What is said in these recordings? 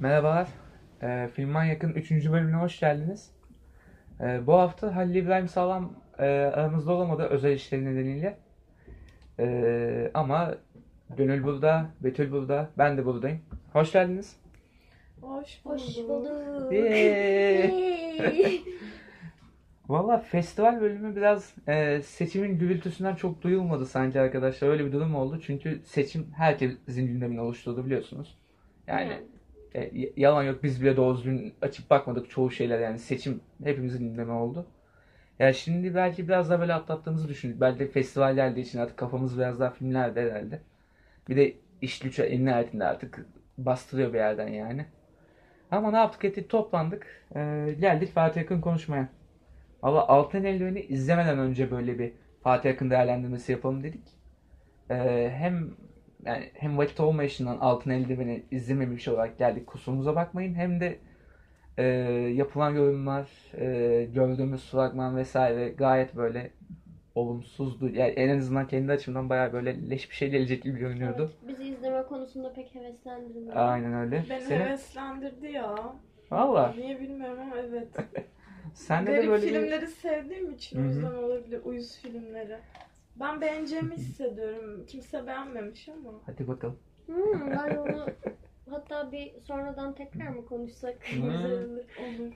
Merhabalar. E, Filmman Yakın 3. bölümüne hoş geldiniz. E, bu hafta Halil İbrahim Sağlam e, aramızda olamadı özel işleri nedeniyle. E, ama Gönül burada, Betül burada, ben de buradayım. Hoş geldiniz. Hoş bulduk. Hoş bulduk. Yay. Valla festival bölümü biraz e, seçimin gürültüsünden çok duyulmadı sanki arkadaşlar. Öyle bir durum oldu. Çünkü seçim herkesin gündemini oluşturdu biliyorsunuz. Yani e, yalan yok biz bile doğru düzgün açıp bakmadık çoğu şeyler yani seçim hepimizin gündemi oldu. Ya şimdi belki biraz daha böyle atlattığımızı düşündük. Belki de festival geldiği için artık kafamız biraz daha filmlerde herhalde. Bir de iş güç en nihayetinde artık bastırıyor bir yerden yani. Ama ne yaptık ettik toplandık. E, geldik Fatih Akın konuşmaya. Valla Altın Eldiveni izlemeden önce böyle bir Fatih Akın değerlendirmesi yapalım dedik. Ee, hem yani hem vakit olmayışından Altın Eldiveni izlememiş olarak geldik kusurumuza bakmayın. Hem de e, yapılan yorumlar, e, gördüğümüz fragman vesaire gayet böyle olumsuzdu. Yani en azından kendi açımdan bayağı böyle leş bir şey gelecek gibi görünüyordu. Evet, bizi izleme konusunda pek heveslendirmedi. Aynen öyle. Beni Senin? heveslendirdi ya. Valla. Niye bilmiyorum ama evet. Sende de Garip böyle bir... filmleri sevdiğim için Hı o yüzden olabilir. Uyuz filmleri. Ben beğeneceğimi hissediyorum. Kimse beğenmemiş ama. Hadi bakalım. Hmm, ben onu hatta bir sonradan tekrar mı konuşsak? Hmm. Olur.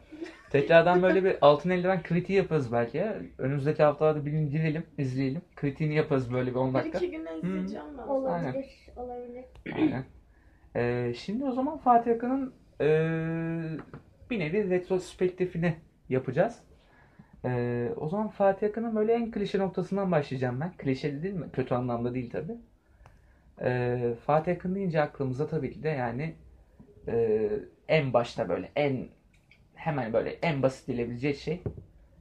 Tekrardan böyle bir altın eldiven kritiği yaparız belki ya. Önümüzdeki haftalarda bir gün girelim, izleyelim. Kritiğini yaparız böyle bir 10 Bir dakika. iki güne izleyeceğim ben. zaten. Olabilir, olabilir. Aynen. Ee, şimdi o zaman Fatih Akın'ın ee, bir nevi retrospektifini yapacağız. Ee, o zaman Fatih Akın'ın böyle en klişe noktasından başlayacağım ben. Klişe değil mi? Kötü anlamda değil tabi. Ee, Fatih Akın deyince aklımıza tabii ki de yani ee, en başta böyle en hemen böyle en basit dilebileceği şey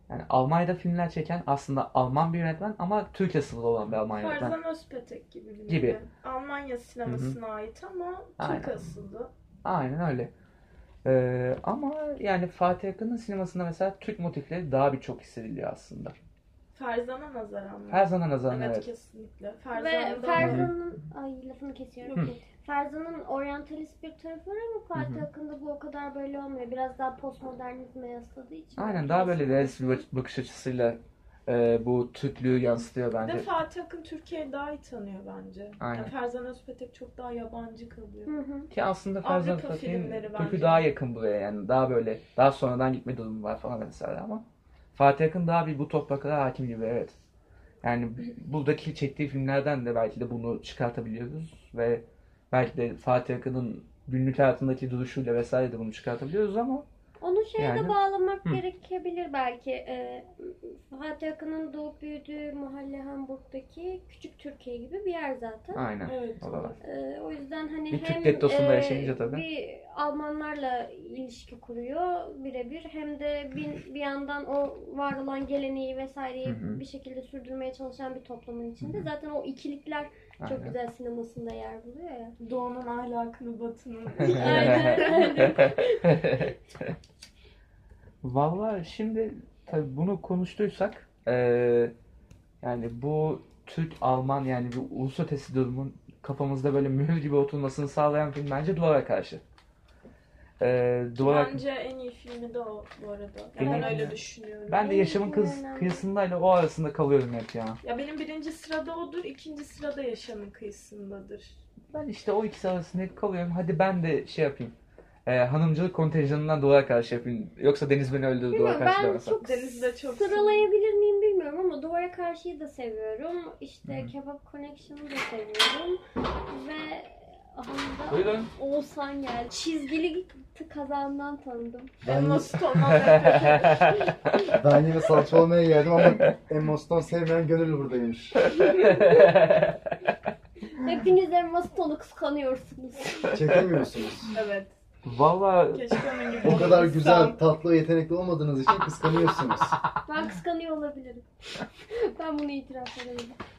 yani Almanya'da filmler çeken aslında Alman bir yönetmen ama Türk asıllı olan bir Alman yönetmen. Farzan Özpetek gibi bir Gibi. gibi. Almanya sinemasına ait ama Aynen. Türk asıllı. Aynen öyle. Ee, ama yani Fatih Akın'ın sinemasında mesela Türk motifleri daha birçok hissediliyor aslında. Ferzan'a nazaran mı? Ferzan'a nazaran Evet, evet. kesinlikle. Ve Ferzan'da Ferzan'ın, ay lafını kesiyorum. Hı. Ferzan'ın oryantalist bir tarafı var ama Fatih. Akın'da bu o kadar böyle olmuyor. Biraz daha postmodernizme yasladığı için. Aynen daha böyle realist bir bak- bakış açısıyla e, bu Türklüğü yansıtıyor Bir de bence. Fatih Akın Türkiye'yi daha iyi tanıyor bence. Aynen. Yani Ferzan Özpetek çok daha yabancı kalıyor. Hı hı. Ki aslında Ferzan filmleri Türkü bence. daha yakın buraya yani daha böyle daha sonradan gitme durumu var falan mesela ama Fatih Akın daha bir bu topraklara hakim gibi evet. Yani buradaki çektiği filmlerden de belki de bunu çıkartabiliyoruz ve belki de Fatih Akın'ın günlük hayatındaki duruşuyla vesaire de bunu çıkartabiliyoruz ama Onu şeye Yani- de bağlamak Hı. gerekebilir belki. Ee, Fatih Akın'ın doğup büyüdüğü mahalle Hamburg'daki küçük Türkiye gibi bir yer zaten. aynen Evet. o da var. Ee, o yüzden hani Bir Türk hem gettosunda e, yaşayınca tabii. bir Almanlarla ilişki kuruyor birebir hem de bir, bir yandan o var olan geleneği vesaireyi Hı hı. bir şekilde sürdürmeye çalışan bir toplumun içinde. Zaten o ikilikler çok Aynen. güzel sinemasında yer buluyor ya. Doğunun ahlakını batının. Vallahi şimdi tabii bunu konuştuysak eee, yani bu Türk Alman yani bu ulus ötesi durumun kafamızda böyle mühür gibi oturmasını sağlayan film bence Duvara Karşı. Eee Duvara Bence en iyi filmi de o bu arada. Benim- Yani ben öyle düşünüyorum. ben de En yaşamın kız filmlerinden kıyısındayla o arasında kalıyorum hep ya. Ya benim birinci sırada odur, ikinci sırada yaşamın kıyısındadır. Ben işte o ikisi arasında hep kalıyorum. Hadi ben de şey yapayım. Eee, hanımcılık kontenjanından Duvara Karşı yapayım. Yoksa Deniz beni öldürdü Duvara Bilmiyorum Karşı ben demesem. çok Denizi de çok sıralayabilir miyim bilmiyorum ama Duvara Karşı'yı da seviyorum. İşte Hı. Kebap Connection'ı da seviyorum. Ve aha da Buyurun. Oğuzhan geldi. Çizgili kazandan tanıdım. Ben Ben, yine salça olmaya geldim ama Emma Stone sevmeyen gönül buradaymış. Hepiniz Emma Stone'u kıskanıyorsunuz. Çekemiyorsunuz. Evet. Vallahi Keşke onun gibi O kadar olabilsem. güzel, tatlı, yetenekli olmadığınız için kıskanıyorsunuz. Ben kıskanıyor olabilirim. ben bunu itiraf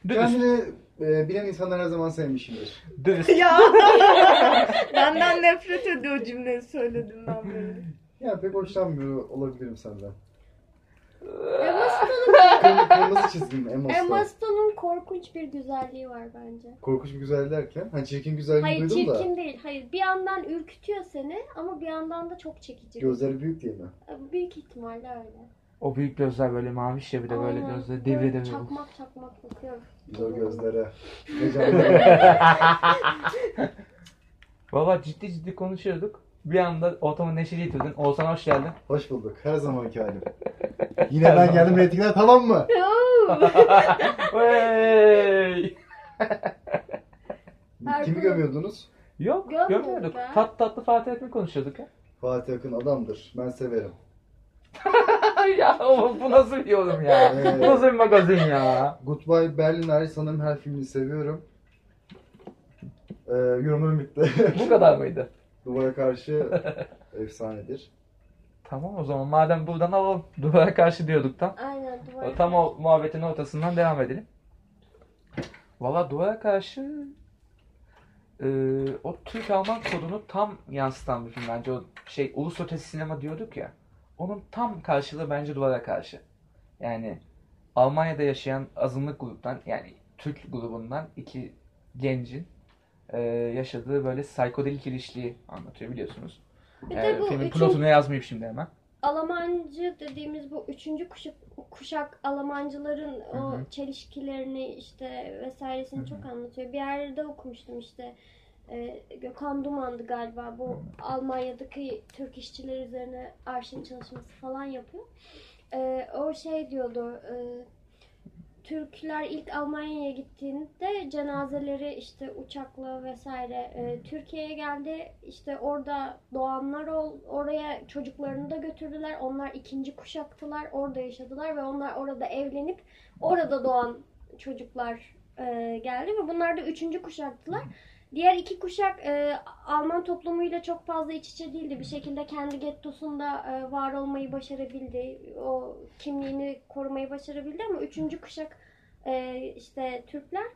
dürüst, Kendini e, bilen insanlar her zaman sevmişimdir. dürüst. ya. Benden nefret ediyor cümleyi söylediğimden beri. Ya pek hoşlanmıyor olabilirim senden. Emma Stone'un Kırmızı, çizgim Emma Emma Stone. Stone'un korkunç bir güzelliği var bence. Korkunç bir güzelliği derken. Hani çirkin güzelliğini Hayır duydum da. çirkin değil. Hayır bir yandan ürkütüyor seni ama bir yandan da çok çekici. Gözleri büyük diye mi? Büyük ihtimalle öyle. O büyük gözler böyle maviş ya bir de böyle Aynen. gözleri Böyle devre devre. Çakmak çakmak bakıyor. Biz o gözlere. Ne canlı. Valla ciddi ciddi konuşuyorduk. Bir anda ortamı neşeli getirdin. Oğuzhan hoş geldin. Hoş bulduk. Her zamanki halim. Yine ben geldim reytingler tamam mı? Hey! Kimi gömüyordunuz? Yok Görmüyorduk görmüyorduk. Tat tatlı Fatih Akın konuşuyorduk ya. Fatih Akın adamdır. Ben severim. ya o- bu nasıl bir yorum ya? Evet. Bu nasıl bir magazin ya? Goodbye Berlin hariç sanırım her filmini seviyorum. Ee, yorumum bitti. Bu kadar mıydı? Duvara karşı efsanedir. Tamam o zaman madem buradan alalım. Duvara karşı diyorduk tam. Aynen duvar. Tam o muhabbetin ortasından devam edelim. Valla duvara karşı e, o Türk-Alman kodunu tam yansıtan bir film bence. O şey ulus ötesi sinema diyorduk ya. Onun tam karşılığı bence duvara karşı. Yani Almanya'da yaşayan azınlık gruptan yani Türk grubundan iki gencin e, yaşadığı böyle psikodelik ilişkiyi anlatıyor biliyorsunuz. Bir de bu filmin üçün- plotunu yazmayayım şimdi hemen. Almancı dediğimiz bu üçüncü kuşak, kuşak Almancıların o Hı hı. çelişkilerini işte vesairesini çok anlatıyor. Bir yerde okumuştum işte e, Gökhan Duman'dı galiba bu Almanya'daki Türk işçiler üzerine arşiv çalışması falan yapıyor. E, o şey diyordu e, Türkler ilk Almanya'ya gittiğinde cenazeleri işte uçakla vesaire e, Türkiye'ye geldi. İşte orada doğanlar ol, oraya çocuklarını da götürdüler. Onlar ikinci kuşaktılar. Orada yaşadılar ve onlar orada evlenip orada doğan çocuklar e, geldi ve bunlar da üçüncü kuşaktılar. Diğer iki kuşak e, Alman toplumuyla çok fazla iç içe değildi. Bir şekilde kendi gettosunda e, var olmayı başarabildi. O kimliğini korumayı başarabildi ama üçüncü kuşak e, işte Türkler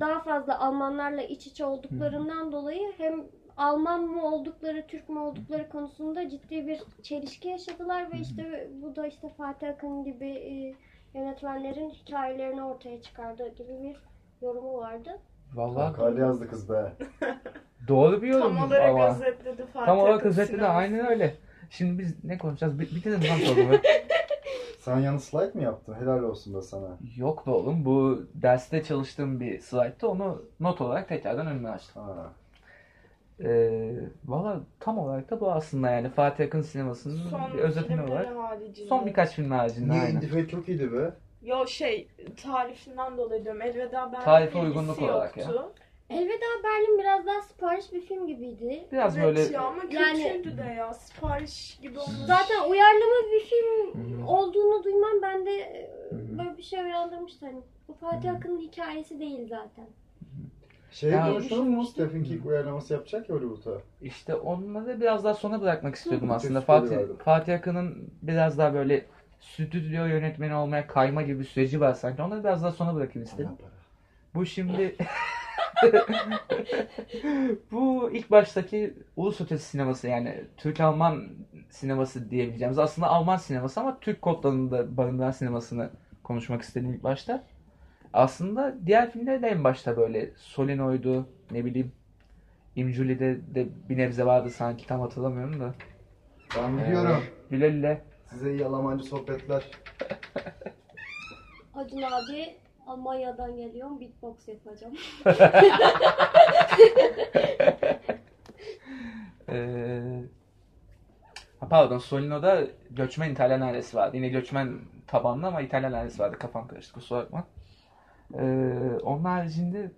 daha fazla Almanlarla iç içe olduklarından dolayı hem Alman mı oldukları, Türk mü oldukları konusunda ciddi bir çelişki yaşadılar ve işte bu da işte Fatih Akın gibi e, yönetmenlerin hikayelerini ortaya çıkardığı gibi bir yorumu vardı. Vallahi Makale yazdı kız be. doğru bir yorum Tam olarak ama. özetledi Fatih Tam olarak özetledi aynen öyle. Şimdi biz ne konuşacağız? Bi- Bitirin lan programı. Sen yalnız slide mi yaptın? Helal olsun da sana. Yok be oğlum bu derste çalıştığım bir slayttı onu not olarak tekrardan önüme açtım. Ha. Ee, Valla tam olarak da bu aslında yani Fatih Akın sinemasının Son bir özetini olarak. haricinde. Son birkaç film haricinde Niye aynen. Indife'yi çok iyiydi be. Yo şey tarifinden dolayı diyorum. Elveda Berlin Tarife uygunluk olarak ya. yoktu. Elveda Berlin biraz daha sipariş bir film gibiydi. Biraz evet böyle ya ama Yani- kötüydü de ya. Sipariş gibi olmuş. Zaten uyarlama bir film Hı hı. olduğunu duymam bende e, Hı böyle bir şey uyandırmıştı. Hani bu Fatih Akın'ın hikayesi değil zaten. Şey Ya- konuşalım mı? Stephen King uyarlaması yapacak ya Hollywood'a. işte onları biraz daha sona bırakmak istiyordum aslında. Fatih. Fatih Akın'ın biraz daha böyle stüdyo yönetmeni olmaya kayma gibi bir süreci var sanki. Onları biraz daha sona bırakayım istedim. Bu şimdi bu ilk baştaki ulus ötesi sineması yani Türk-Alman sineması diyebileceğimiz aslında Alman sineması ama Türk kodlarında barındıran sinemasını konuşmak istedim ilk başta. Aslında diğer filmler de en başta böyle Solenoid'u ne bileyim İmculi'de de bir nebze vardı sanki tam hatırlamıyorum da. Ben gidiyorum. Güle güle. Size iyi Almancı sohbetler. Acun abi Almanya'dan geliyorum beatbox yapacağım. Ee, ha, pardon Solino'da göçmen İtalyan ailesi vardı. Yine göçmen tabanlı ama İtalyan ailesi vardı. Kafam karıştı kusura bakma. Ee, onun haricinde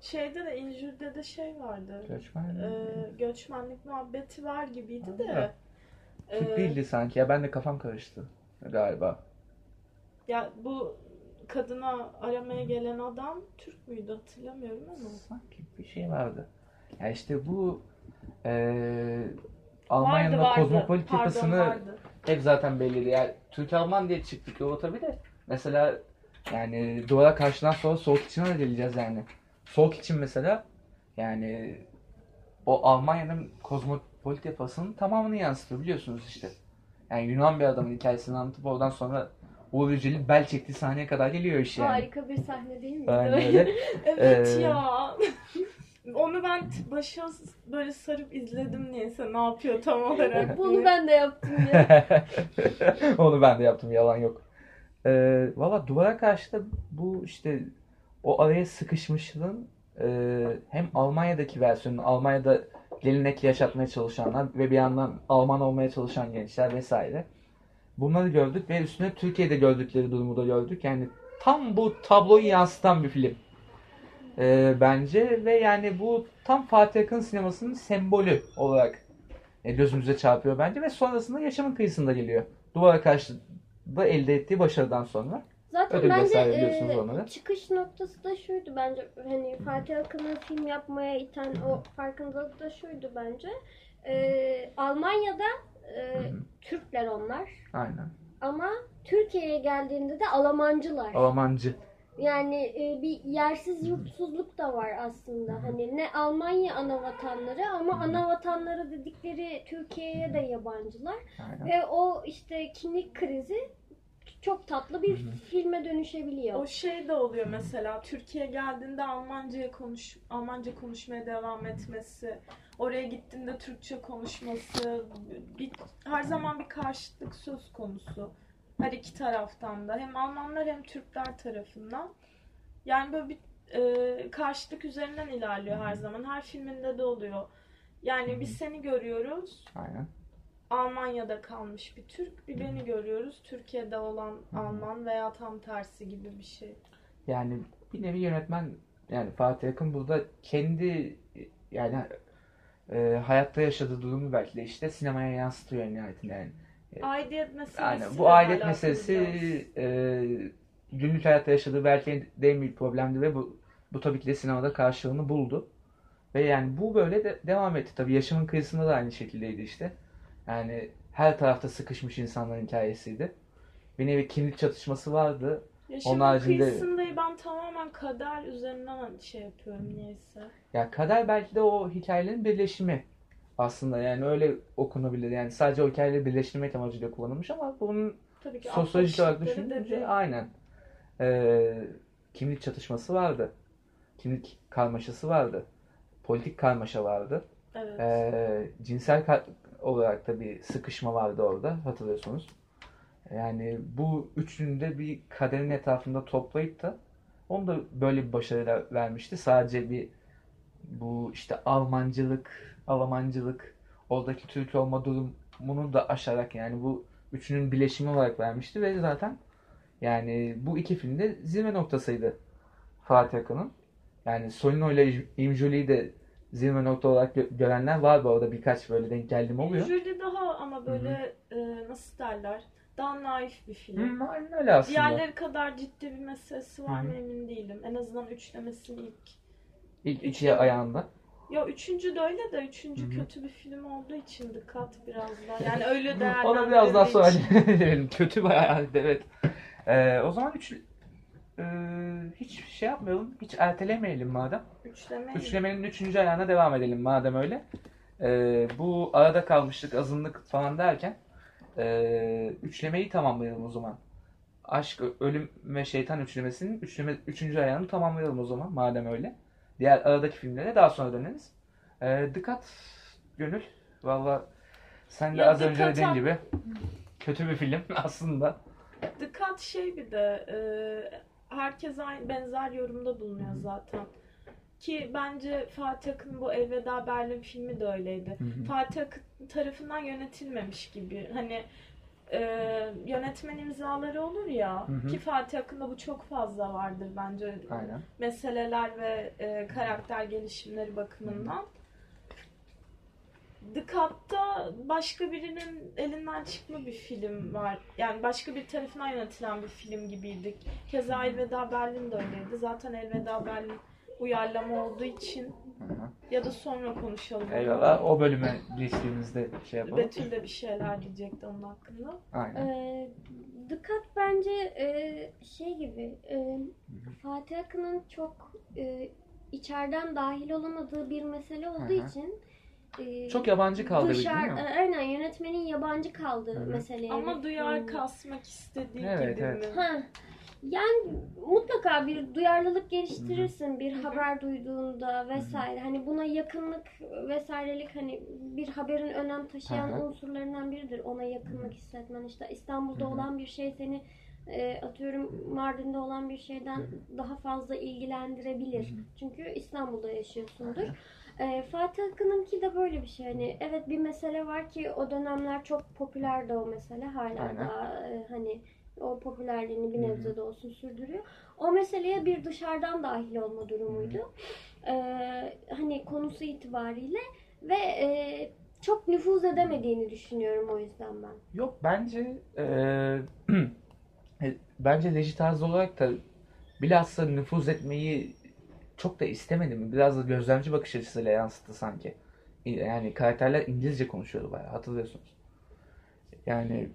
Şeyde de İnjür'de de şey vardı. göçmen Ee, göçmenlik muhabbeti var gibiydi de. Türk Ee, sanki ya ben de kafam karıştı galiba. Ya bu kadına aramaya gelen adam Türk müydü hatırlamıyorum ama. Sanki bir şey vardı. Ya işte bu Vardı Almanya'nın vardı. kozmopolit Pardon, yapısını vardı. hep zaten belliydi. Yani Türk-Alman diye çıktık yola tabii de. Mesela yani duvara karşıdan sonra soğuk içine de geleceğiz yani. Soğuk için mesela yani o Almanya'nın kozmopolit yapısının tamamını yansıtıyor biliyorsunuz işte. Yani Yunan bir adamın hikayesini anlatıp oradan sonra Uğur Yücel'in bel çektiği sahneye kadar geliyor iş yani. Harika bir sahne değil mi? Aynen öyle. Evet Ee, ya. Onu ben başa böyle sarıp izledim niyeyse ne yapıyor tam olarak Bunu ben de yaptım ya. Onu ben de yaptım yalan yok. Ee, Valla duvara karşı da bu işte o araya sıkışmışlığın e, hem Almanya'daki versiyonu Almanya'da gelenek yaşatmaya çalışanlar ve bir yandan Alman olmaya çalışan gençler vesaire. Bunları gördük ve üstüne Türkiye'de gördükleri durumu da gördük. Yani tam bu tabloyu yansıtan bir film. Ee, bence ve yani bu tam Fatih Akın sinemasının sembolü olarak e, gözümüze çarpıyor bence ve sonrasında yaşamın kıyısında geliyor. Duvara karşı da elde ettiği başarıdan sonra. Zaten Ödül bence vesaire biliyorsunuz e, onları. çıkış noktası da şuydu bence. Hani Fatih Akın'ın film yapmaya iten o farkındalık da şuydu bence. E, Almanya'da e. Türkler onlar. Aynen. Ama Türkiye'ye geldiğinde de Almancılar. Almancı. Yani e, bir yersiz yurtsuzluk da var aslında. Hani ne Almanya ana vatanları ama ana vatanları dedikleri Türkiye'ye de yabancılar. Aynen. Ve o işte kimlik krizi çok tatlı bir Hı hı. filme dönüşebiliyor. O şey de oluyor mesela Türkiye geldiğinde Almanca'ya konuş Almanca konuşmaya devam etmesi, oraya gittiğinde Türkçe konuşması, bir, her zaman bir karşıtlık söz konusu. Her iki taraftan da hem Almanlar hem Türkler tarafından. Yani böyle bir e, karşıtlık üzerinden ilerliyor her zaman. Her filminde de oluyor. Yani biz seni görüyoruz. Aynen. Almanya'da kalmış bir Türk, bir beni görüyoruz. Türkiye'de olan Alman veya tam tersi gibi bir şey. Yani bir nevi yönetmen yani Fatih Akın burada kendi yani e, hayatta yaşadığı durumu belki de işte sinemaya yansıtıyor nihayetinde yani. Aidiyet meselesi. Aynen. Bu aidiyet meselesi e, günlük hayatta yaşadığı belki de en büyük problemdi ve bu bu tabii ki de sinemada karşılığını buldu. Ve yani bu böyle de devam etti. Tabii yaşamın kıyısında da aynı şekildeydi işte. Yani her tarafta sıkışmış insanların hikayesiydi. Bir nevi kimlik çatışması vardı. Yaşamın Onun haricinde- kıyısında ben tamamen kader üzerinden şey yapıyorum niyeyse. Ya kader belki de o hikayelerin birleşimi aslında yani öyle okunabilir. Yani sadece o hikayeleri birleştirmek amacıyla kullanılmış ama bunun Tabii ki sosyolojik olarak düşününce dedi. aynen. Ee, kimlik çatışması vardı. Kimlik karmaşası vardı. Politik karmaşa vardı. Evet. Ee, cinsel ka- olarak da bir sıkışma vardı orada hatırlıyorsunuz. Yani bu üçünü de bir kaderin etrafında toplayıp da onu da böyle bir başarıyla vermişti. Sadece bir bu işte Almancılık, Almancılık, oradaki Türk olma durumunu da aşarak yani bu üçünün bileşimi olarak vermişti ve zaten yani bu iki filmde zirve noktasıydı Fatih Akın'ın. Yani Solino ile İmjoli'yi de zirve nokta olarak gö- görenler var bu arada birkaç böyle denk geldim oluyor. Judy daha ama böyle e, nasıl derler? Daha naif bir film. Hı, aynen öyle aslında. Diğerleri kadar ciddi bir meselesi var mı emin değilim. En azından üçlemesinin ilk. İlk iki ayağında. Ya üçüncü de öyle de üçüncü Hı hı. kötü bir film olduğu için dikkat biraz daha. Yani öyle Ona değerlendirdiği biraz daha sonra verelim. Kötü bayağı evet. Ee, o zaman üç, e, hiç şey yapmayalım. Hiç ertelemeyelim madem. Üçleme. Üçlemenin üçüncü ayağına devam edelim madem öyle. Ee, bu arada kalmışlık, azınlık falan derken e, üçlemeyi tamamlayalım o zaman. Aşk, Ölüm ve Şeytan üçlemesinin üçleme, üçüncü ayağını tamamlayalım o zaman madem öyle. Diğer aradaki filmlere daha sonra döneriz. Ee, Dikkat Gönül. Valla sen de Ya az önce dediğin gibi kötü bir film aslında. Dikkat şey bir de e, herkes aynı benzer yorumda bulunuyor zaten. Ki bence Fatih Akın'ın bu Elveda Berlin filmi de öyleydi. Hı hı. Fatih Akın tarafından yönetilmemiş gibi. Hani e, yönetmen imzaları olur ya Hı hı. ki Fatih Akın'da bu çok fazla vardır bence Aynen. meseleler ve e, karakter gelişimleri bakımından. The Cut'ta başka birinin elinden çıkma bir film var. Yani başka bir tarafından yönetilen bir film gibiydi. Keza Elveda Berlin de öyleydi. Zaten Elveda Berlin uyarlama olduğu için Hı hı. ya da sonra konuşalım. onu. Eyvallah. O bölüme geçtiğimizde şey yapalım. Betül de bir şeyler diyecekti onun hakkında. Aynen. Ee, Dikkat bence e, şey gibi e, Fatih Akın'ın çok e, içeriden dahil olamadığı bir mesele olduğu Hı hı. için e, Çok yabancı kaldı dışarı, değil mi? aynen yönetmenin yabancı kaldığı hı. meseleye. Ama duyar Hmm. kasmak istediği Evet, gibi evet. mi? Ha. Yani mutlaka bir duyarlılık geliştirirsin bir haber duyduğunda vesaire. Hani buna yakınlık vesairelik hani bir haberin önem taşıyan Hı hı. unsurlarından biridir. Ona yakınlık hissetmen. İşte İstanbul'da Hı hı. olan bir şey seni e, atıyorum Mardin'de olan bir şeyden daha fazla ilgilendirebilir. Hı hı. Çünkü İstanbul'da yaşıyorsundur. E, Fatih Akın'ınki de böyle bir şey. Hani evet bir mesele var ki o dönemler çok popülerdi o mesele. Hala Aynen. daha e, hani o popülerliğini bir nebze de olsun sürdürüyor. O meseleye bir dışarıdan dahil olma durumuydu. E, hani konusu itibariyle ve e, çok nüfuz edemediğini düşünüyorum o yüzden ben. Yok bence eee, e, bence Reji tarzı olarak da bilhassa nüfuz etmeyi çok da istemedi mi? Biraz da gözlemci bakış açısıyla yansıttı sanki. Yani karakterler İngilizce konuşuyordu bayağı hatırlıyorsunuz. Yani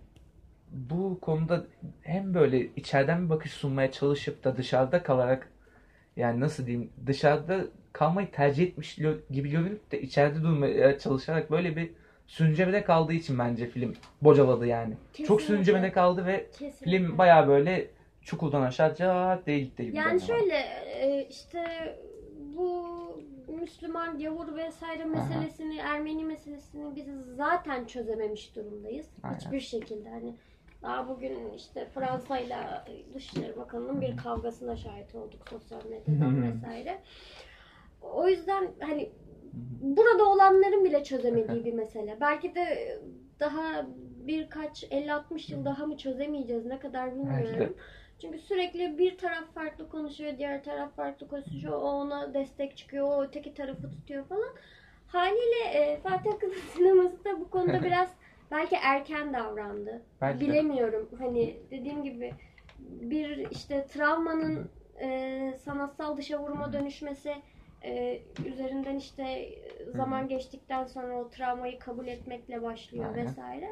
bu konuda hem böyle içeriden bir bakış sunmaya çalışıp da dışarıda kalarak yani nasıl diyeyim dışarıda kalmayı tercih etmiş gibi görünüp de içeride durmaya çalışarak böyle bir sürüncemede kaldığı için bence film bocaladı yani. Çok Kesinlikle. sürüncemede kaldı ve Kesinlikle. film bayağı böyle çukurdan aşağı cart diye gitti gibi. Yani şöyle e, işte bu Müslüman, Yahudi vesaire meselesini, Ermeni meselesini biz zaten çözememiş durumdayız. Aynen. Hiçbir şekilde hani daha bugün işte Fransa'yla Dışişleri Bakanı'nın bir kavgasına şahit olduk sosyal medyadan vesaire. O yüzden hani burada olanların bile çözemediği bir mesele. Belki de daha birkaç 50-60 yıl daha mı çözemeyeceğiz ne kadar Belki de. Çünkü sürekli bir taraf farklı konuşuyor, diğer taraf farklı konuşuyor. O ona destek çıkıyor, o öteki tarafı tutuyor falan. Haliyle e, Fatih Akın'ın sineması da bu konuda biraz belki erken davrandı. Belki de. Bilemiyorum. Hani dediğim gibi bir işte travmanın e, sanatsal dışa vuruma dönüşmesi e, üzerinden işte zaman geçtikten sonra o travmayı kabul etmekle başlıyor Aynen. vesaire.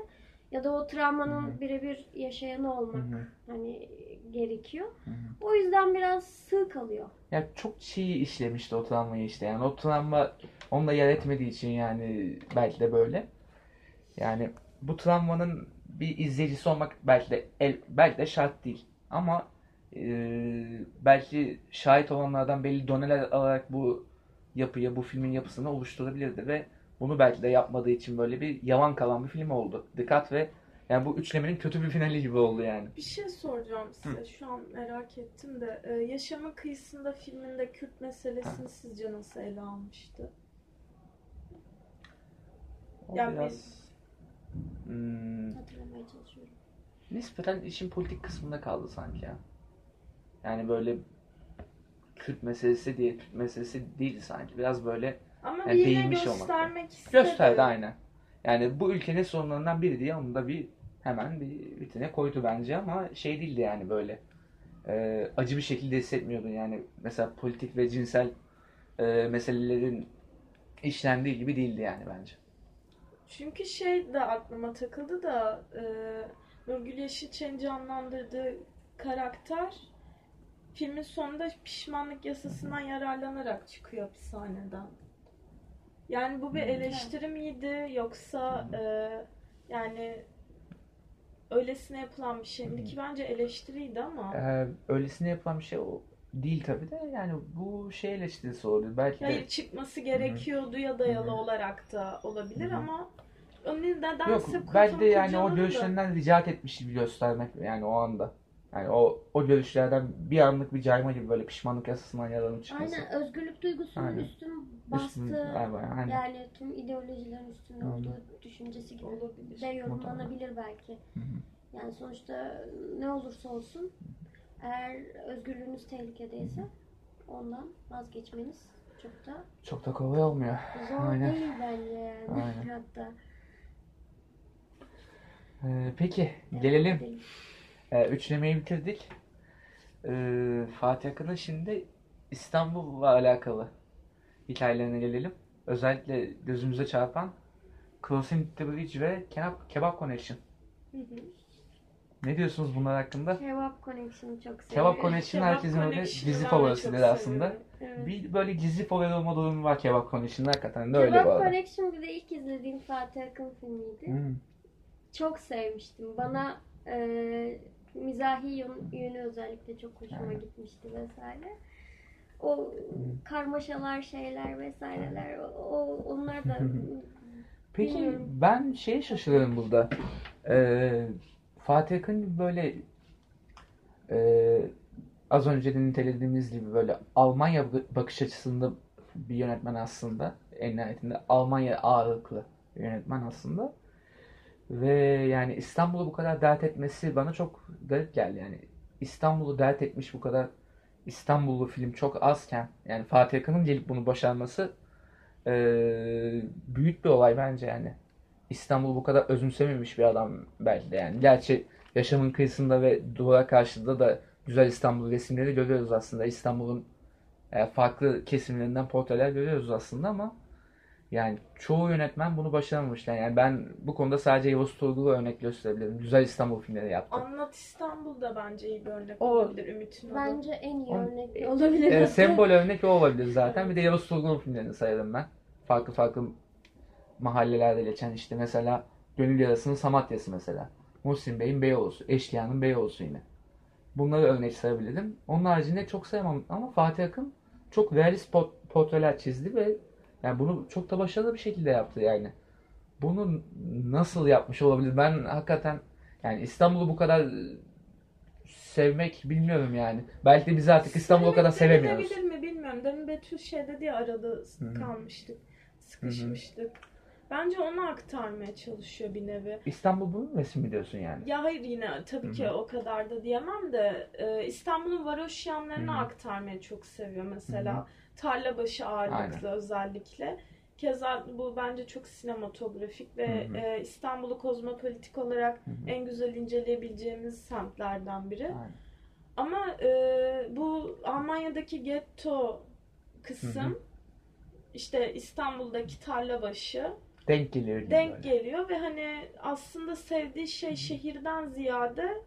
Ya da o travmanın birebir yaşayanı olmak Hı hı. hani gerekiyor. Hı hı. O yüzden biraz sığ kalıyor. Ya çok çiğ işlemişti o travmayı işte. Yani o travma onunla yer etmediği için yani belki de böyle. Yani bu travmanın bir izleyicisi olmak belki de el, belki de şart değil. Ama e, belki şahit olanlardan belli doneler alarak bu yapıyı, bu filmin yapısını oluşturabilirdi ve bunu belki de yapmadığı için böyle bir yavan kalan bir film oldu. Dikkat ve yani bu üçlemenin kötü bir finali gibi oldu yani. Bir şey soracağım size. Şu an merak ettim de. Ee, Yaşamın Kıyısında filminde Kürt meselesini sizce nasıl ele almıştı? O Ya biraz hmm, Hatırlamaya çalışıyorum. nispeten işin politik kısmında kaldı sanki ya. Yani böyle Kürt meselesi diye Kürt meselesi değil sanki. Biraz böyle Ama Yani bir yine değinmiş olmak. göstermek istedi. gösterdi aynen. Yani bu ülkenin sorunlarından biri diye onu da bir hemen bir vitine koydu bence ama şey değildi yani böyle e, acı bir şekilde hissetmiyordun yani mesela politik ve cinsel e, meselelerin işlendiği gibi değildi yani bence. Çünkü şey de aklıma takıldı da e, Nurgül Yeşilçay'ın canlandırdığı karakter filmin sonunda pişmanlık yasasından yararlanarak çıkıyor hapishaneden. Yani bu bir Hmm. eleştiri miydi yoksa e, yani öylesine yapılan bir şey miydi ki bence eleştiriydi ama Ee, öylesine yapılan bir şey o değil tabii de yani bu şey eleştirisi olabilir. Belki de hayır çıkması gerekiyordu ya dayalı Hı hı. olarak da olabilir Hı hı. ama onun nedense Yok belki de yani o görüşlerinden ricat etmiş gibi göstermek yani o anda. Yani o o görüşlerden bir anlık bir cayma gibi böyle pişmanlık yasasından yaralanıp çıkması. Aynen özgürlük duygusunun Aynen. üstün bastığı Üstün galiba yani. yani tüm ideolojilerin üstünde olduğu düşüncesi gibi Olabilir. de yorumlanabilir belki. Hı hı. Yani sonuçta ne olursa olsun eğer özgürlüğünüz tehlikedeyse ondan vazgeçmeniz çok da Çok da kolay olmuyor. zor Aynen. değil bence yani. Aynen. Hatta. Ee, peki devam gelelim. edelim. Ee, üçlemeyi bitirdik. Ee, Fatih Akın'ın şimdi İstanbul'la alakalı hikayelerine gelelim. Özellikle gözümüze çarpan Crossing the Bridge ve Kebap, Kebap Connection. Hı hı. Ne diyorsunuz bunlar hakkında? Kebap Connection'ı çok seviyorum. Kebap Connection Kebap herkesin ben de favorisidir aslında. Evet. Bir böyle gizli favori olma durumu var Kebap Connection'da hakikaten de öyle bu Kebap arada. Connection bir de ilk izlediğim Fatih Akın filmiydi. Hmm. Çok sevmiştim. Bana e, mizahi yön- yönü özellikle çok hoşuma gitmişti vesaire. O karmaşalar şeyler vesaireler o, onlar da Peki Bilmiyorum. ben şeye şaşırıyorum burada. Ee, Fatih Akın böyle e, az önce de nitelediğimiz gibi böyle Almanya bakış açısında bir yönetmen aslında. En nihayetinde Almanya ağırlıklı bir yönetmen aslında. Ve yani İstanbul'u bu kadar dert etmesi bana çok garip geldi. Yani İstanbul'u dert etmiş bu kadar İstanbullu film çok azken yani Fatih Akın'ın gelip bunu başarması ee, büyük bir olay bence yani. İstanbul bu kadar özümsememiş bir adam belki de yani. Gerçi yaşamın kıyısında ve duvara karşıda da güzel İstanbul resimleri görüyoruz aslında. İstanbul'un e, farklı kesimlerinden portreler görüyoruz aslında ama yani çoğu yönetmen bunu başaramamışlar. Yani ben bu konuda sadece Yavuz Turgul'u örnek gösterebilirim. Güzel İstanbul filmleri yaptı. Anlat İstanbul'da bence iyi bir örnek O- olabilir Ümit Ünal'ın. bence en iyi On- örnek olabilir. E, sembol örnek o olabilir zaten. Bir de Yavuz Turgul filmlerini sayarım ben. Farklı farklı mahallelerde geçen işte mesela Gönül Yarası'nın Samatya'sı mesela. Muhsin Bey'in Beyoğlu'su. Eşkıya'nın Beyoğlu'su yine. Bunları örnek sayabilirim. Onun haricinde çok sayamam ama Fatih Akın çok realist pot- portreler çizdi ve yani bunu çok da başarılı bir şekilde yaptı yani. Bunu nasıl yapmış olabilir? Ben hakikaten yani İstanbul'u bu kadar sevmek bilmiyorum yani. Belki de biz artık İstanbul'u o kadar sevemiyoruz. denebilir mi bilmiyorum. Demin Betül şey dedi ya arada kalmıştık. Sıkışmıştık. Bence onu aktarmaya çalışıyor bir nevi. İstanbul bunun resmi diyorsun yani. Ya hayır yine tabii ki Hı hı. o kadar da diyemem de e, İstanbul'un varoş yanlarını Hı hı. aktarmayı çok seviyor. Mesela Hı hı. Tarlabaşı ağırlıklı özellikle. Keza bu bence çok sinematografik ve Hı hı. e, İstanbul'u kozmopolitik olarak Hı hı. en güzel inceleyebileceğimiz semtlerden biri. Aynen. Ama e, bu Almanya'daki getto kısım Hı hı. işte İstanbul'daki Tarlabaşı Denk geliyor denk böyle. geliyor ve hani aslında sevdiği şey şehirden ziyade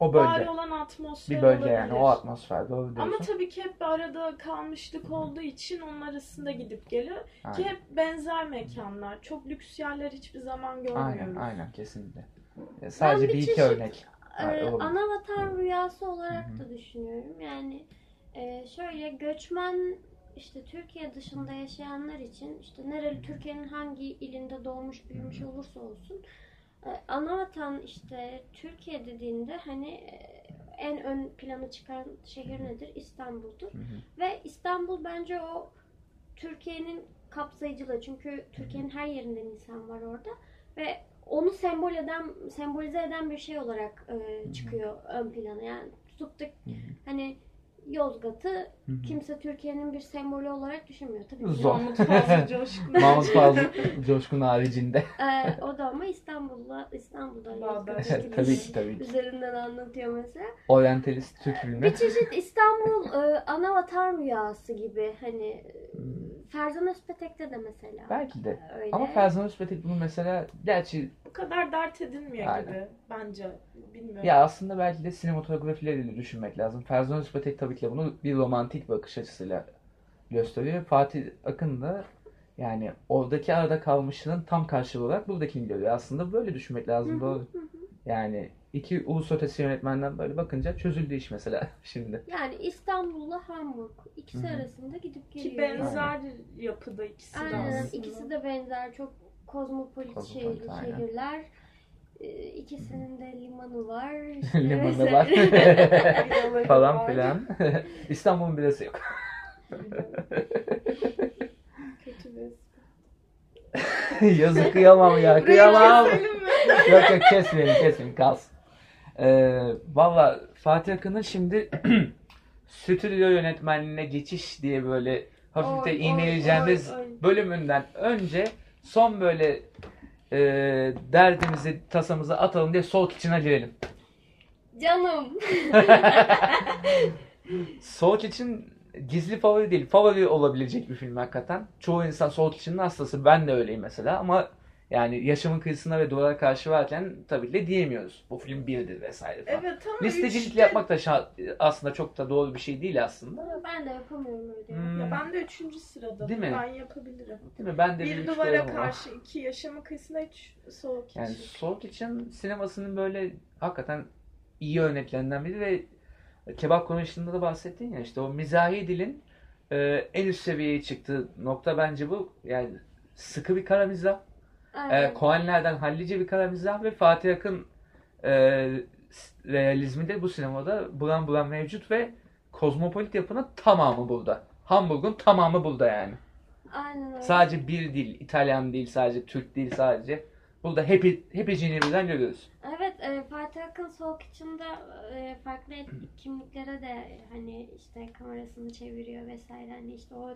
O var bölge. olan atmosfer Bir bölge olabilir. yani o atmosfer doğru diyorsun. Ama tabii ki hep arada kalmışlık olduğu için onun arasında gidip geliyor. Ki Aynen. hep benzer mekanlar. Çok lüks yerler hiçbir zaman görmüyoruz. Aynen aynen kesinlikle. E, Sadece bir bir iki çeşit, örnek. Ha, olabilir. ana vatan rüyası olarak Hı hı. da düşünüyorum. Yani e, şöyle göçmen işte Türkiye dışında yaşayanlar için işte nereli Türkiye'nin hangi ilinde doğmuş büyümüş olursa olsun e, ana vatan işte Türkiye dediğinde hani e, en ön plana çıkan şehir nedir? İstanbul'dur. Hı hı. Ve İstanbul bence o Türkiye'nin kapsayıcılığı. Çünkü Türkiye'nin her yerinden insan var orada ve onu sembol eden, sembolize eden bir şey olarak e, çıkıyor ön plana. Yani tutup da hı. hani Yozgat'ı kimse Türkiye'nin bir sembolü olarak düşünmüyor. Tabii ki Zor. Mahmut Fazıl Coşkun. Mahmut Fazıl Coşkun haricinde. e, o da ama İstanbul'da İstanbul'da. Yozgat'taki tabii ki tabii ki. üzerinden anlatıyor mesela. Orientalist Türk filmi. Bir çeşit İstanbul e, ana vatan rüyası gibi hani Hmm. Ferzan Özpetek'te de mesela. Belki de. Öyle. Ama Ferzan Özpetek bunu mesela gerçi Bu kadar dert edilmiyor Aynen. gibi bence. Bilmiyorum. ya aslında belki de sinematografileriyle düşünmek lazım. Ferzan Özpetek tabii ki de bunu bir romantik bakış açısıyla gösteriyor. Fatih Akın da yani oradaki arada kalmışlığın tam karşılığı olarak buradakini görüyor. Aslında böyle düşünmek lazım. Doğru. Yani iki ulus ötesi yönetmenden böyle bakınca çözüldü iş mesela şimdi. Yani İstanbul'la Hamburg ikisi Hı hı. arasında gidip Ki geliyor. benzer yapıda ikisi de Aynen aslında. ikisi de benzer çok kozmopolit, Kozmopolit, şehir- aynen. şehirler. Ee, İkisinin de limanı var. işte Limanı var. Falan filan. İstanbul'un birisi yok. Kötü bir Yazık kıyamam ya kıyamam. yok yok kesmeyin kesmeyin kalsın. Ee, Valla Fatih Akın'ın şimdi stüdyo yönetmenliğine geçiş diye böyle hafif de oy. bölümünden önce son böyle e, derdimizi tasamızı atalım diye Soğuk içine girelim. Canım. Soğuk için gizli favori değil. Favori olabilecek bir film hakikaten. Çoğu insan Soğuk içinin hastası. Ben de öyleyim mesela ama Yani yaşamın kıyısında ve duvara karşı varken tabii de diyemiyoruz. Bu film birdir vesaire falan. Evet ama Listecilik üçte- yapmak da şa- aslında çok da doğru bir şey değil aslında. Ben de yapamıyorum öyle. Hmm. Ya ben de üçüncü sırada. Değil mi? Ben yapabilirim. Değil mi? Ben de Bir duvara koyarım ama. karşı iki yaşamın kıyısında üç soğuk Yani için. Soğuk için sinemasının böyle hakikaten iyi örneklerinden biri ve kebap konusunda da bahsettin ya işte o mizahi dilin e, en üst seviyeye çıktığı nokta bence bu. Yani sıkı bir kara mizah. E, Aynen. Koenlerden hallice bir kara mizah ve Fatih Akın e, realizmi de bu sinemada bulan bulan mevcut ve kozmopolit yapının tamamı burada. Hamburg'un tamamı burada yani. Aynen öyle. Sadece bir dil, İtalyan değil, sadece Türk değil sadece. Burada hepi, hepicini birden görüyoruz. Evet, e, Fatih Akın Soğuk içinde e, farklı kimliklere de hani işte kamerasını çeviriyor vesaire. Hani işte o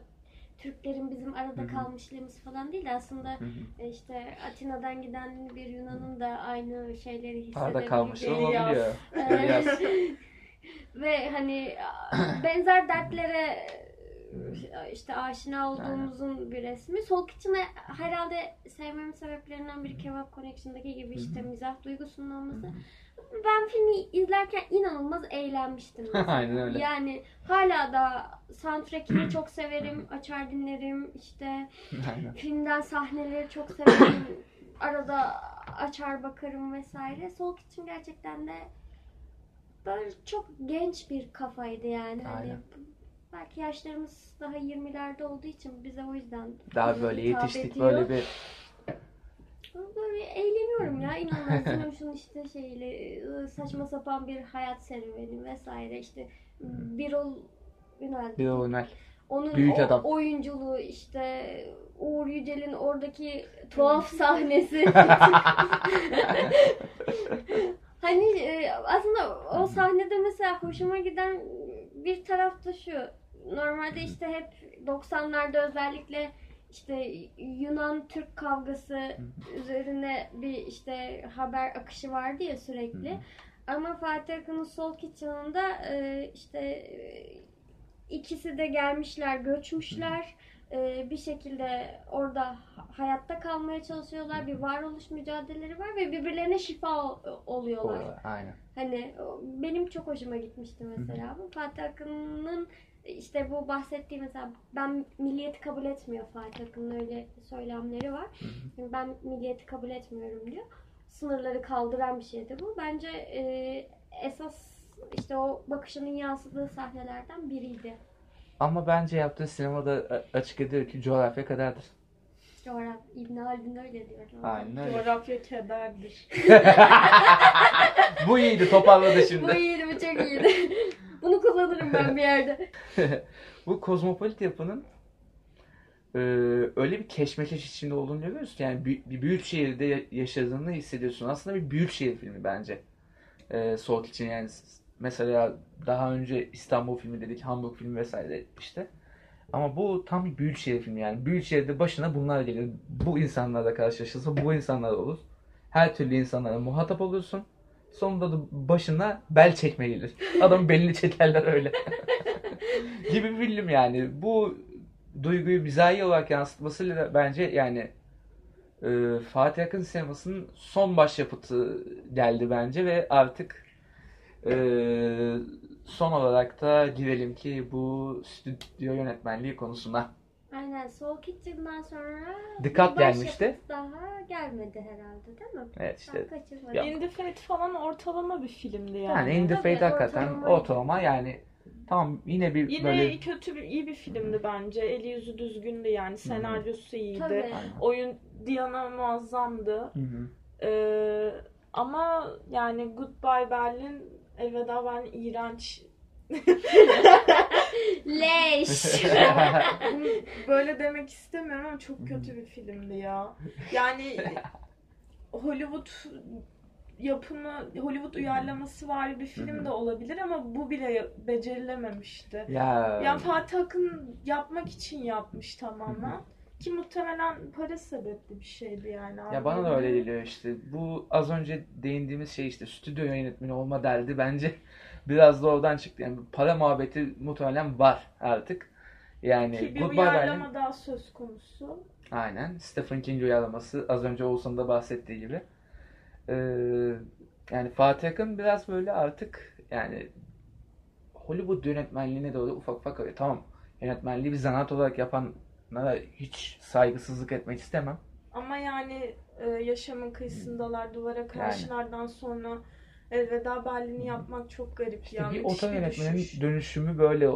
Türklerin bizim arada Hı hı. kalmışlığımız falan değil aslında Hı hı. e, işte Atina'dan giden bir Yunan'ın da aynı şeyleri Arada kalmış hissedebildiği olabiliyor. Ve hani benzer dertlere işte aşina olduğumuzun bir resmi. Soğuk içine herhalde sevmemin sebeplerinden biri Kebap Connection'daki gibi işte mizah duygusunun olması. Ben filmi izlerken inanılmaz eğlenmiştim. Aynen öyle. Yani hala da soundtrack'ini çok severim, açar dinlerim. İşte Aynen. filmden sahneleri çok severim. Arada açar bakarım vesaire. Soğuk için gerçekten de böyle çok genç bir kafaydı yani. Hani Aynen. Belki yaşlarımız daha 20'lerde olduğu için bize o yüzden Daha böyle yetiştik ediyor. böyle bir Böyle eğleniyorum ya inanılmaz. Sinemuş'un işte şeyle ıı, saçma sapan bir hayat serüveni vesaire işte Birol Ünal bir oynar. onun Büyük o- adam. oyunculuğu işte Uğur Yücel'in oradaki tuhaf sahnesi. hani e, aslında o sahnede mesela hoşuma giden bir taraf da şu. Normalde işte hep 90'larda özellikle işte Yunan-Türk kavgası üzerine bir işte haber akışı vardı ya sürekli. Ama Fatih Akın'ın Sol Kitchen'ında e, işte e, ikisi de gelmişler, göçmüşler. E, bir şekilde orada ha- hayatta kalmaya çalışıyorlar. Bir varoluş mücadeleleri var ve birbirlerine şifa ol- oluyorlar. Aynen. Hani benim çok hoşuma gitmişti mesela bu. Fatih Akın'ın işte bu bahsettiği mesela ben milliyeti kabul etmiyor Fatih Akın'ın öyle söylemleri var. Yani ben milliyeti kabul etmiyorum diyor. Sınırları kaldıran bir şeydi bu. Bence e, esas işte o bakışının yansıdığı sahnelerden biriydi. Ama bence yaptığı sinemada a- açık ediyor ki coğrafya kadardır. Coğraf İbn Haldun öyle diyor. Aynen öyle. Coğrafya kederdir. Bu iyiydi toparladı Bu şimdi. iyiydi, bu çok iyiydi. Bunu kullanırım ben bir yerde. Bu kozmopolit yapının e, öyle bir keşmekeş içinde olduğunu görüyoruz ki yani bir, bir büyük şehirde ya- yaşadığını hissediyorsun. Aslında bir büyük şehir filmi bence. E, Soğuk için yani mesela daha önce İstanbul filmi dedik, Hamburg filmi vesaire işte. Ama bu tam bir büyük şehir filmi yani. Büyük şehirde başına bunlar gelir. Bu insanlarla karşılaşırsa bu insanlar olur. Her türlü insanlara muhatap olursun. Sonunda da başına bel çekme gelir. Adamın belini çekerler öyle. gibi bir film yani. Bu duyguyu mizahi olarak yansıtmasıyla da bence yani e, Fatih Akın sinemasının son başyapıtı geldi bence ve artık e, son olarak da girelim ki bu stüdyo yönetmenliği konusuna. Aynen Soul Kitchen'dan sonra The Cut bir gelmişti. daha gelmedi herhalde değil mi? Evet işte. Ben kaçırmadım. Ya. In the Fate falan ortalama bir filmdi yani. Yani In the Tabii, Fate hakikaten ortalama. ortalama yani tamam yine bir Yine böyle kötü bir iyi bir filmdi bence. Eli yüzü düzgündü yani. Senaryosu iyiydi. Tabii. Oyun Diana muazzamdı. Hı hı. Ee, ama yani Goodbye Berlin Elveda ben iğrenç. Leş. Böyle demek istemiyorum ama çok kötü bir filmdi ya. Yani Hollywood yapımı, Hollywood uyarlaması var bir film de olabilir ama bu bile becerilememişti. ya Yani Fatih Akın yapmak için yapmış tamamen. Ki muhtemelen para sebepli bir şeydi yani. Ya bana da öyle geliyor işte. Bu az önce değindiğimiz şey işte stüdyo yönetmeni olma derdi bence biraz da oradan çıktı. Yani para muhabbeti muhtemelen var artık. Yani Ki bir Goodbye Berlin uyarlama daha söz konusu. aynen Stephen King uyarlaması az önce Oğuzhan'ın da bahsettiği gibi. Ee, yani Fatih Akın biraz böyle artık yani Hollywood yönetmenliğine doğru ufak ufak arıyor. Tamam yönetmenliği bir zanaat olarak yapanlara hiç saygısızlık etmek istemem. Ama yani e, yaşamın kıyısındalar duvara karşılardan sonra Elveda Berlin'i yapmak çok garip İşte yani. bir oto yönetmenin düşüş. dönüşümü böyle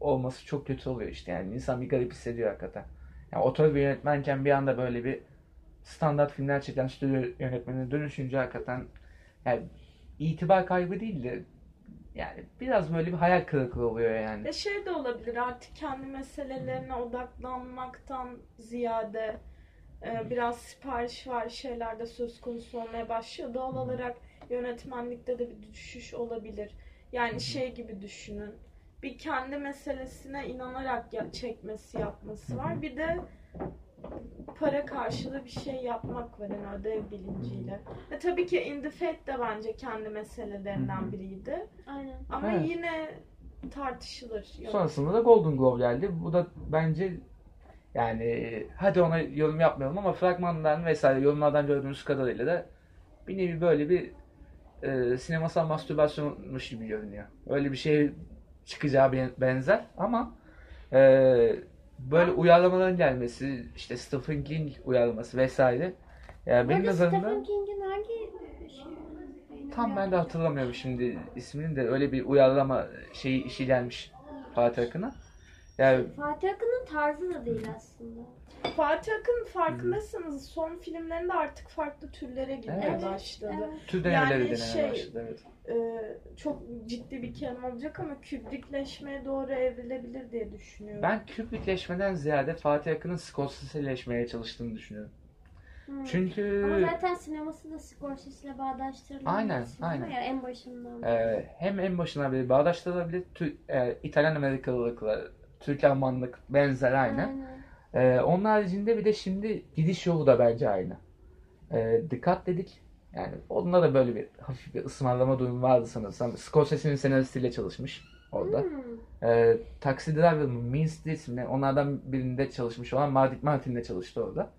olması çok kötü oluyor işte yani insan bir garip hissediyor hakikaten. Yani oto bir yönetmenken bir anda böyle bir standart filmler çeken stüdyo yönetmenine dönüşünce hakikaten yani itibar kaybı değil de yani biraz böyle bir hayal kırıklığı oluyor yani. Ya şey de olabilir artık kendi meselelerine odaklanmaktan ziyade e, biraz sipariş var şeylerde söz konusu olmaya başlıyor. Doğal olarak yönetmenlikte de bir düşüş olabilir. Yani şey gibi düşünün. Bir kendi meselesine inanarak ya- çekmesi yapması var. Bir de para karşılığı bir şey yapmak var yani ödev bilinciyle. Ve tabii ki In the Fate de bence kendi meselelerinden biriydi. Aynen. Ama Evet. yine tartışılır. Yok. Sonrasında da Golden Globe geldi. Bu da bence yani hadi ona yorum yapmayalım ama fragmandan vesaire yorumlardan gördüğümüz kadarıyla da bir nevi böyle bir e, sinemasal mastürbasyonmuş gibi görünüyor. Öyle bir şey çıkacağı ben- benzer ama e, böyle uyarlamaların gelmesi işte Stephen King uyarlaması vesaire yani benim nazarımda Stephen King'in hangi tam ben de hatırlamıyorum şimdi isminin de öyle bir uyarlama şeyi işi gelmiş Fatih Akın'a. Yani Fatih Akın'ın tarzı da değil aslında. Fatih Akın farkındaysanız son filmlerinde artık farklı türlere gitmeye Evet. başladı. Evet. tür denemeleri Yani denemeye şey- başladı. Evet. Ee, çok ciddi bir kelime olacak ama Kubrickleşmeye doğru evrilebilir diye düşünüyorum. Ben Kubrickleşmeden ziyade Fatih Akın'ın Scorsese'leşmeye çalıştığını düşünüyorum. Hmm. Çünkü Ama zaten sineması da Scorsese'yle bağdaştırılan Aynen, aynen. ya en başından. e, hem en başına beri bağdaştırılabilir, Tü- e, İtalyan Amerikalılıkla, Türk Almanlık benzer aynen. Ee, onun haricinde bir de şimdi gidiş yolu da bence aynı. Ee, dikkat dedik. Yani onda da böyle bir hafif bir ısmarlama durumu vardı sanırsam. Scorsese'nin senaristiyle çalışmış orada. Hmm. Ee, Taxi Driver mı, Mean Streets mi? Onlardan birinde çalışmış olan Martin Martin'le çalıştı orada.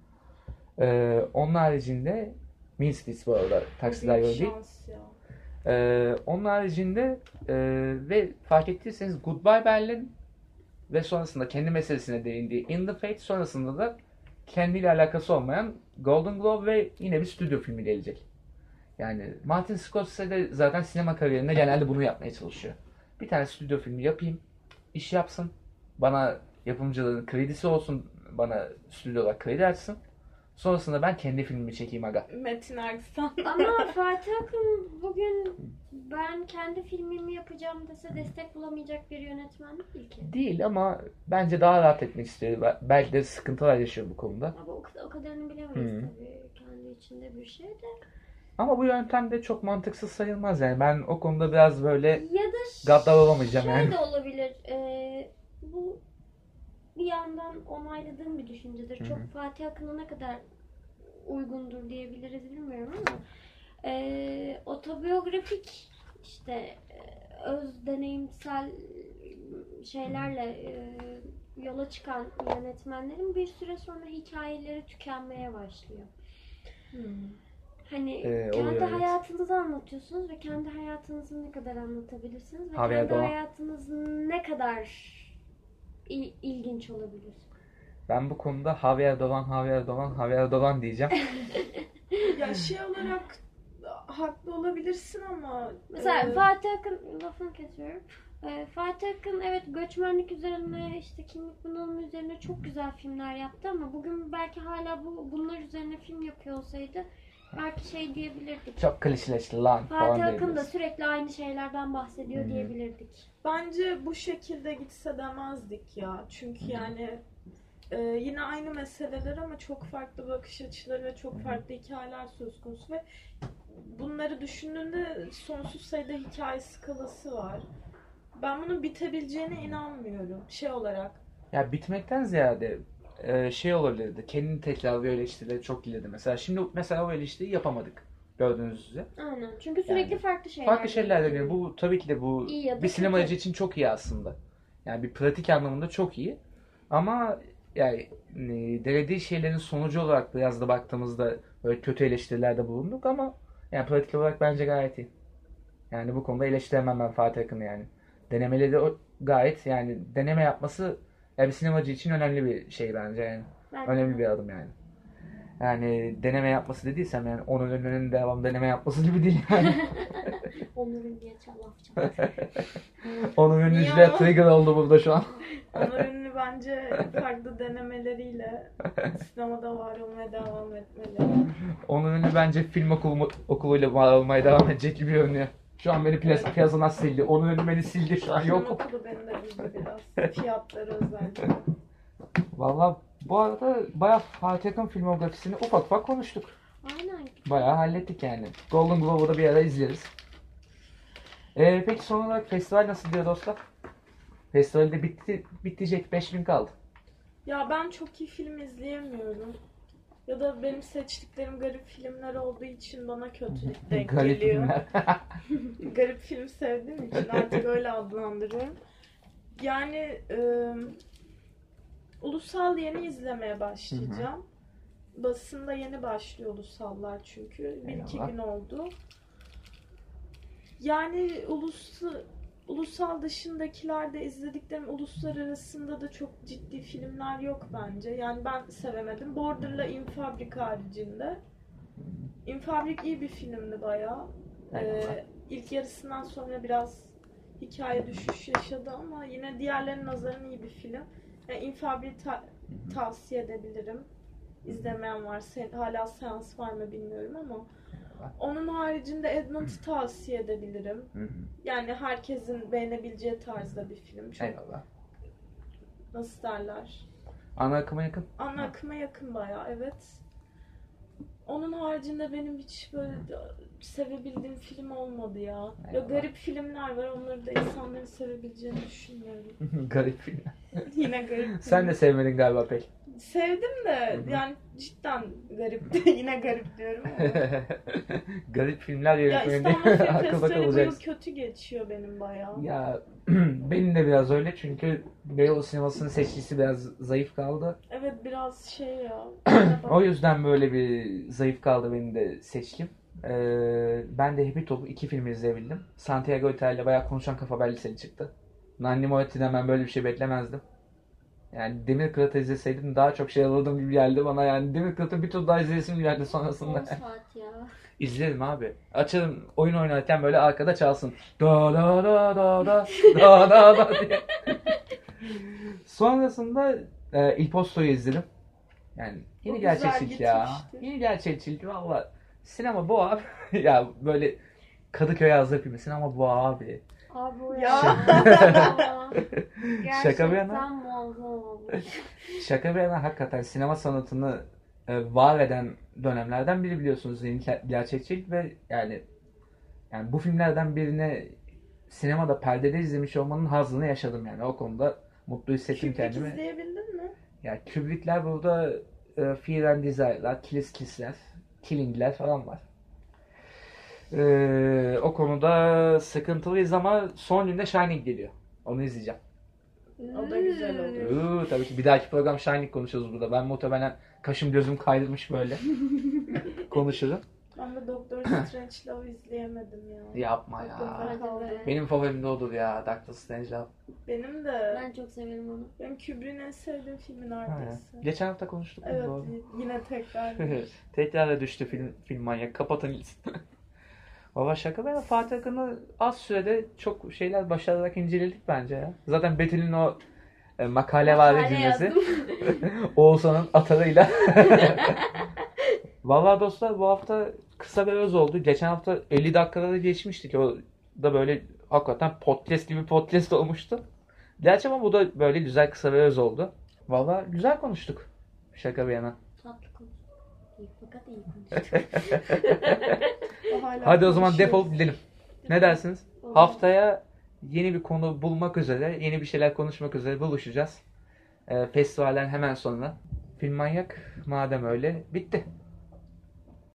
Ee, onun haricinde Mean Streets bu arada Taxi Driver değil. ya. Ee, onun haricinde e, ve fark ettiyseniz Goodbye Berlin ve sonrasında kendi meselesine değindiği In the Fate sonrasında da kendiyle alakası olmayan Golden Globe ve yine bir stüdyo filmi gelecek. Yani Martin Scorsese de zaten sinema kariyerinde genelde bunu yapmaya çalışıyor. Bir tane stüdyo filmi yapayım, iş yapsın, bana yapımcılığın kredisi olsun, bana stüdyo olarak kredi açsın. Sonrasında ben kendi filmimi çekeyim aga. Metin Erksan. Ama Fatih Akın bugün ben kendi filmimi yapacağım dese destek bulamayacak bir yönetmen değil ki. Değil ama bence daha rahat etmek istiyor. Be- Belki de sıkıntılar yaşıyor bu konuda. Ama o, kadar- o kadarını bilemeyiz Hı. tabii. Kendi içinde bir şey de. Ama bu yöntem de çok mantıksız sayılmaz yani. Ben o konuda biraz böyle Ya da gaddar olamayacağım şey yani. de olabilir. Ee, bu bir yandan onayladığım bir düşüncedir. Hı hı. Çok Fatih Akın'a ne kadar uygundur diyebiliriz bilmiyorum ama ee, otobiyografik işte e, öz deneyimsel şeylerle e, yola çıkan yönetmenlerin bir süre sonra hikayeleri tükenmeye başlıyor. Hani Ee, kendi oluyor, evet. hayatınızı anlatıyorsunuz ve kendi hayatınızı ne kadar anlatabilirsiniz ve Javier kendi Dolan. hayatınız ne kadar il- ilginç olabilir. Ben bu konuda Javier Dolan, Javier Dolan, Javier Dolan diyeceğim. ya şey olarak haklı olabilirsin ama Mesela e, Fatih Akın, lafını kesiyorum. Ee, Fatih Akın evet göçmenlik üzerine işte kimlik bunalımı üzerine çok güzel filmler yaptı ama bugün belki hala bu bunlar üzerine film yapıyor olsaydı belki şey diyebilirdik. Çok klişeleşti lan falan Fatih Akın da diyebiliriz. sürekli aynı şeylerden bahsediyor Hı hı. diyebilirdik. bence bu şekilde gitse demezdik ya. Çünkü yani e, yine aynı meseleler ama çok farklı bakış açıları ve çok farklı hikayeler söz konusu ve bunları düşündüğünde sonsuz sayıda hikaye skalası var. Ben bunun bitebileceğine inanmıyorum şey olarak. Ya bitmekten ziyade e, şey olabilirdi. Kendini tekrarlıyor eleştirileri çok ileride mesela. Şimdi mesela o eleştiriyi yapamadık. Gördüğünüz üzere. Aynen. Çünkü sürekli Yani farklı şeyler. Farklı şeyler deniyor. Bu tabii ki de bu bir sinemacı kötü. için çok iyi aslında. Yani bir pratik anlamında çok iyi. Ama yani e, denediği şeylerin sonucu olarak biraz da baktığımızda böyle kötü eleştirilerde bulunduk ama yani pratik olarak bence gayet iyi. Yani bu konuda eleştiremem ben Fatih Akın'ı yani. Denemeleri o gayet yani deneme yapması yani bir sinemacı için önemli bir şey bence yani. Ben Önemli bir adım yani. Yani deneme yapması dediysem yani onun önünün devam deneme yapması gibi değil yani. Onur'un diye çal laf çal. onun ama? trigger oldu burada şu an. Onur ünlü bence farklı denemeleriyle sinemada var olmaya devam etmeli. Onun ünlü bence film okulu, okuluyla var olmaya devam edecek gibi görünüyor. Şu an beni piyas piyasadan sildi. Onun önü beni sildi şu an yok. okulu beni de üzdü biraz. Fiyatları özellikle. Valla bu arada bayağı Fatih Akın filmografisini ufak ufak konuştuk. Aynen. Bayağı hallettik yani. Golden Globe'u da bir ara izleriz. Ee, peki son olarak festival nasıl diyor dostlar? Festivalde bitti, bitecek 5 gün kaldı. Ya ben çok iyi film izleyemiyorum. Ya da benim seçtiklerim garip filmler olduğu için bana kötülük denk Garip geliyor. garip film sevdiğim için artık öyle adlandırıyorum. Yani e, ulusal yeni izlemeye başlayacağım. Basında yeni başlıyor ulusallar çünkü. Bir iki gün oldu. Yani ulus, ulusal dışındakilerde izlediklerim uluslararasında da çok ciddi filmler yok bence. Yani ben sevemedim. Border'la Infabrik haricinde. Infabrik iyi bir filmdi bayağı. Ee, ilk yarısından sonra biraz hikaye düşüş yaşadı ama yine diğerlerinin nazarına iyi bir film. Yani Infabrik'i ta- tavsiye edebilirim. İzlemeyen var. Se- hala seans var mı bilmiyorum ama onun haricinde Edmund'u tavsiye edebilirim. Hı hı. Yani herkesin beğenebileceği tarzda bir film. Çok Eyvallah. nasıl derler? Ana akıma yakın. Ana akıma yakın bayağı evet. Onun haricinde benim hiç böyle sevebildiğim film olmadı ya. Ya garip filmler var onları da insanların sevebileceğini düşünmüyorum. Garip filmler. Yine garip. Sen film. de sevmedin galiba pek. Sevdim de yani cidden garipti. Yine garip diyorum ama. Garip filmler ya İstanbul Film akılda Festivali bu yıl kalacaksın. kötü geçiyor benim bayağı. Ya benim de biraz öyle çünkü Beyoğlu sinemasının seçkisi biraz zayıf kaldı. Evet biraz şey ya. O yüzden böyle bir zayıf kaldı benim de seçkim. Ee, ben de Happy Top'u iki film izleyebildim. Santiago İtalya'yla bayağı konuşan kafa belgeseli çıktı. Nanni Moretti'den ben böyle bir şey beklemezdim. Yani Demir Kırat'ı izleseydim daha çok şey alırdım gibi geldi bana yani. Demir Kırat'ı bir tur daha izleyesim geldi 10 sonrasında. saat ya. İzlerim abi. Açarım oyun oynarken böyle arkada çalsın. Da da da da da da da da diye. Sonrasında e, Il Posto'yu izledim. Yani yeni gerçekçilik ya. Yeni gerçekçilik valla. Sinema bu abi. ya böyle Kadıköy yazdığı filmi. Sinema bu abi. Abi o Ya. Şaka bir yana. Şaka bir yana hakikaten sinema sanatını e, var eden dönemlerden biri biliyorsunuz yeni ger- gerçekçilik ve yani yani bu filmlerden birine sinemada perdede izlemiş olmanın hazzını yaşadım yani o konuda mutlu hissettim Kubrick kendimi. izleyebildin mi? Ya Kubrick'ler burada e, Fear and Desire'lar, Kiss Kiss'ler, Killing'ler falan var. E, o konuda sıkıntılıyız ama son günde Shining geliyor. Onu izleyeceğim. O da güzel olur. Uuu, tabii ki bir dahaki program Shining konuşuruz burada. Ben muhtemelen kaşım gözüm kaydırmış böyle konuşurum. Ben de Doctor Strange'la izleyemedim ya. Yapma ya. Benim favorim de odur ya. Doctor Strange'la. Benim de. Ben çok severim onu. Benim Kubrick'in en sevdiğim filmi Aynen. neredeyse. Geçen hafta konuştuk. Evet Doğru. yine tekrar. Tekrar da düştü film, film manyak. Kapatın gitsin. Valla şaka ben Fatih Akın'ı az sürede çok şeyler başararak inceledik bence ya. Zaten Betül'ün o e, makale var cümlesi. Oğuzhan'ın atarıyla. Vallahi dostlar bu hafta kısa bir öz oldu. Geçen hafta 50 dakikada da geçmiştik. O da böyle hakikaten podcast gibi podcast olmuştu. Gerçi ama bu da böyle güzel kısa bir öz oldu. Vallahi güzel konuştuk. Şaka bir yana. Tatlı konuş. İyi fakat iyi konuştuk. Hadi o zaman defolup gidelim. Ne dersiniz? Haftaya yeni bir konu bulmak üzere, yeni bir şeyler konuşmak üzere buluşacağız. Ee, festivalden hemen sonra. Film Manyak madem öyle bitti.